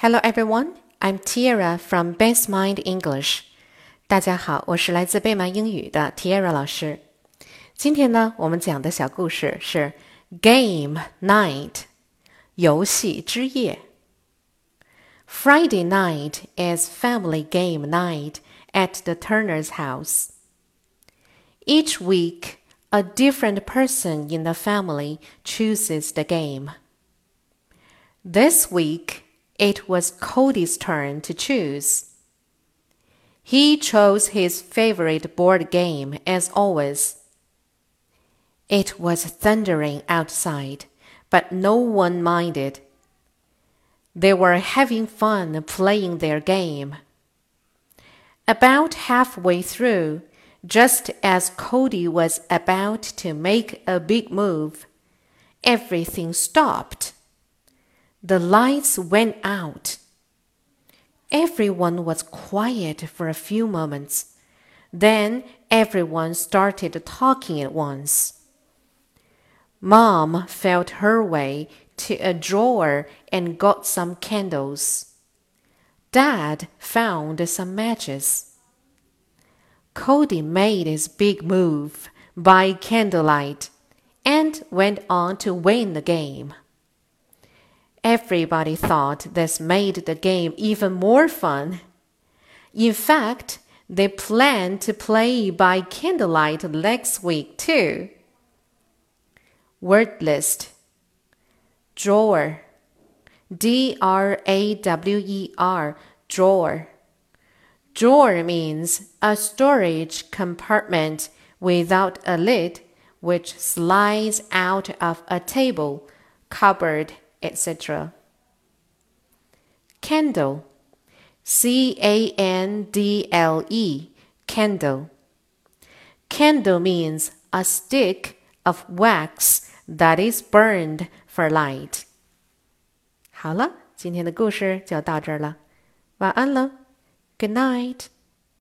Hello everyone, I'm Tiara from Best Mind English. 大家好，我是来自贝曼英语的 Tiara 老师。今天呢，我们讲的小故事是 Game Night，游戏之夜。Friday night is family game night at the Turner's house. Each week, a different person in the family chooses the game. This week, it was Cody's turn to choose. He chose his favorite board game as always. It was thundering outside, but no one minded. They were having fun playing their game. About halfway through, just as Cody was about to make a big move, everything stopped. The lights went out. Everyone was quiet for a few moments. Then everyone started talking at once. Mom felt her way to a drawer and got some candles. Dad found some matches. Cody made his big move by candlelight and went on to win the game. Everybody thought this made the game even more fun. In fact, they planned to play by candlelight next week too. Word list Drawer D R A W E R Drawer Drawer means a storage compartment without a lid which slides out of a table, cupboard, etc. Candle C A N D L E Candle Candle means a stick of wax that is burned for light. 好了，今天的故事就到这儿了，晚安了。Good night.